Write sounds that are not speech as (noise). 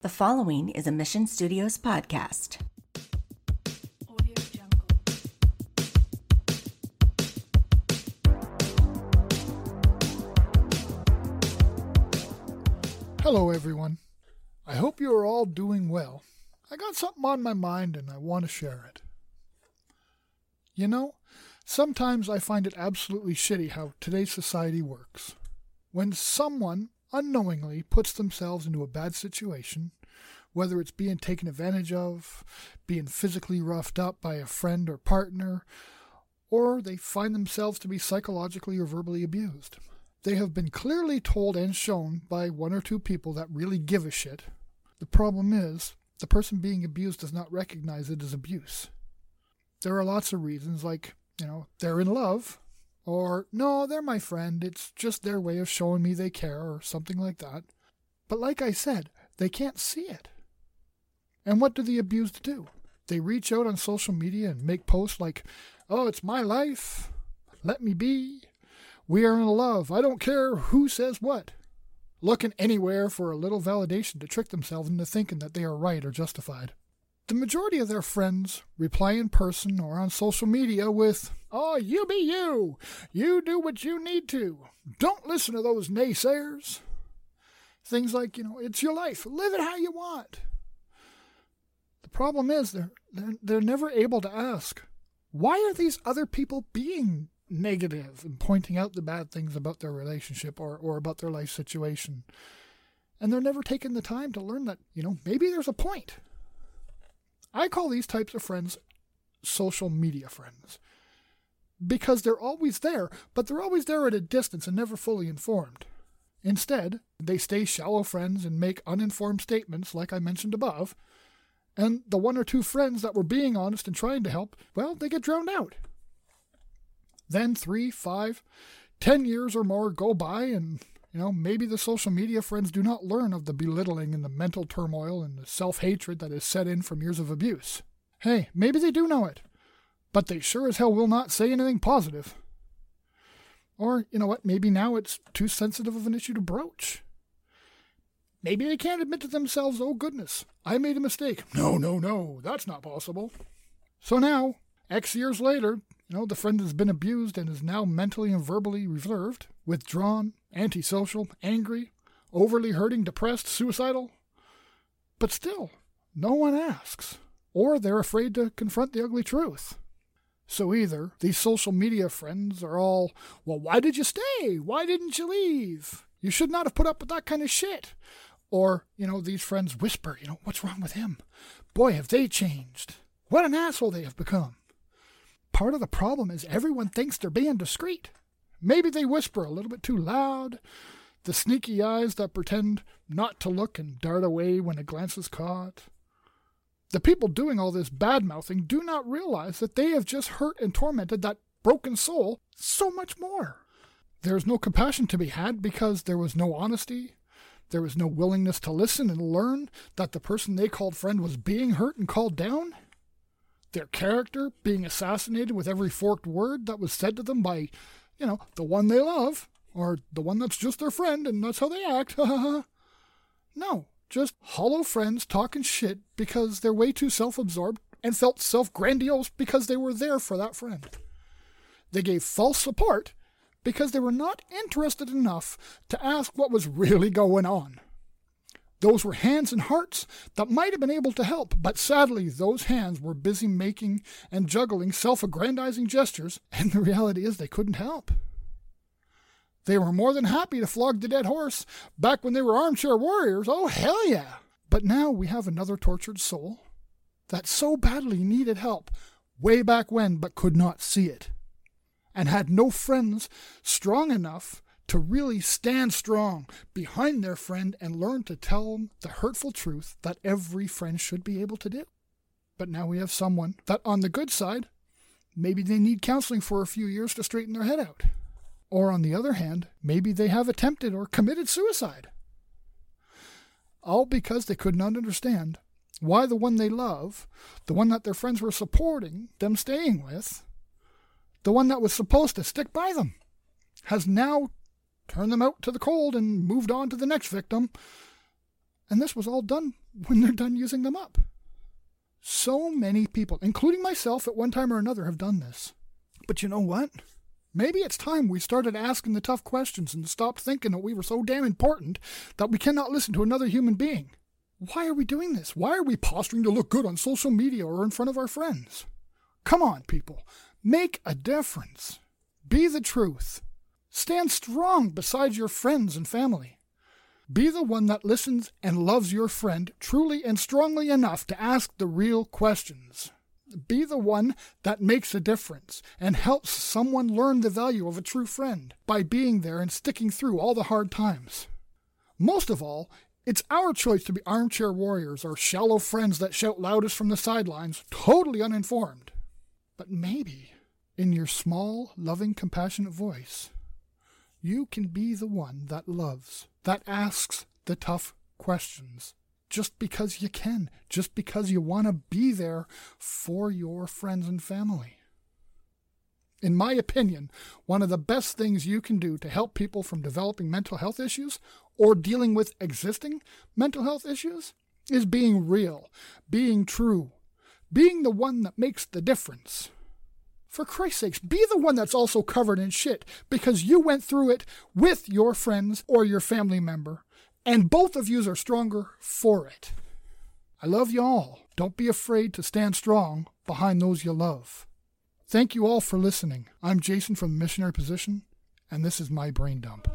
The following is a Mission Studios podcast. Hello, everyone. I hope you are all doing well. I got something on my mind and I want to share it. You know, sometimes I find it absolutely shitty how today's society works. When someone unknowingly puts themselves into a bad situation, whether it's being taken advantage of, being physically roughed up by a friend or partner, or they find themselves to be psychologically or verbally abused. They have been clearly told and shown by one or two people that really give a shit. The problem is, the person being abused does not recognize it as abuse. There are lots of reasons, like, you know, they're in love, or, no, they're my friend, it's just their way of showing me they care, or something like that. But like I said, they can't see it. And what do the abused do? They reach out on social media and make posts like, oh, it's my life, let me be, we are in love, I don't care who says what. Looking anywhere for a little validation to trick themselves into thinking that they are right or justified. The majority of their friends reply in person or on social media with, Oh, you be you. You do what you need to. Don't listen to those naysayers. Things like, you know, it's your life. Live it how you want. The problem is they're, they're, they're never able to ask, why are these other people being negative and pointing out the bad things about their relationship or, or about their life situation? And they're never taking the time to learn that, you know, maybe there's a point. I call these types of friends social media friends because they're always there, but they're always there at a distance and never fully informed. Instead, they stay shallow friends and make uninformed statements, like I mentioned above, and the one or two friends that were being honest and trying to help, well, they get drowned out. Then three, five, ten years or more go by, and you know, maybe the social media friends do not learn of the belittling and the mental turmoil and the self hatred that is set in from years of abuse. Hey, maybe they do know it, but they sure as hell will not say anything positive. Or, you know what, maybe now it's too sensitive of an issue to broach. Maybe they can't admit to themselves, oh goodness, I made a mistake. No, no, no, that's not possible. So now, X years later, you know, the friend that has been abused and is now mentally and verbally reserved, withdrawn, antisocial, angry, overly hurting, depressed, suicidal. But still, no one asks, or they're afraid to confront the ugly truth. So either these social media friends are all, well, why did you stay? Why didn't you leave? You should not have put up with that kind of shit. Or, you know, these friends whisper, you know, what's wrong with him? Boy, have they changed. What an asshole they have become. Part of the problem is everyone thinks they're being discreet. Maybe they whisper a little bit too loud, the sneaky eyes that pretend not to look and dart away when a glance is caught. The people doing all this bad mouthing do not realize that they have just hurt and tormented that broken soul so much more. There is no compassion to be had because there was no honesty. There was no willingness to listen and learn that the person they called friend was being hurt and called down. Their character being assassinated with every forked word that was said to them by you know, the one they love, or the one that's just their friend and that's how they act. (laughs) no, just hollow friends talking shit because they're way too self absorbed and felt self grandiose because they were there for that friend. They gave false support because they were not interested enough to ask what was really going on. Those were hands and hearts that might have been able to help, but sadly, those hands were busy making and juggling self aggrandizing gestures, and the reality is they couldn't help. They were more than happy to flog the dead horse back when they were armchair warriors. Oh, hell yeah! But now we have another tortured soul that so badly needed help way back when, but could not see it, and had no friends strong enough to really stand strong behind their friend and learn to tell them the hurtful truth that every friend should be able to do. But now we have someone that, on the good side, maybe they need counseling for a few years to straighten their head out. Or on the other hand, maybe they have attempted or committed suicide. All because they could not understand why the one they love, the one that their friends were supporting them staying with, the one that was supposed to stick by them, has now turned them out to the cold and moved on to the next victim. And this was all done when they're done using them up. So many people, including myself at one time or another, have done this. But you know what? Maybe it's time we started asking the tough questions and stopped thinking that we were so damn important that we cannot listen to another human being. Why are we doing this? Why are we posturing to look good on social media or in front of our friends? Come on, people. Make a difference. Be the truth. Stand strong beside your friends and family. Be the one that listens and loves your friend truly and strongly enough to ask the real questions. Be the one that makes a difference and helps someone learn the value of a true friend by being there and sticking through all the hard times. Most of all, it's our choice to be armchair warriors or shallow friends that shout loudest from the sidelines, totally uninformed. But maybe, in your small, loving, compassionate voice, you can be the one that loves, that asks the tough questions, just because you can, just because you want to be there for your friends and family. In my opinion, one of the best things you can do to help people from developing mental health issues or dealing with existing mental health issues is being real, being true, being the one that makes the difference. For Christ's sakes, be the one that's also covered in shit because you went through it with your friends or your family member and both of yous are stronger for it. I love you all. Don't be afraid to stand strong behind those you love. Thank you all for listening. I'm Jason from the Missionary Position, and this is my brain dump.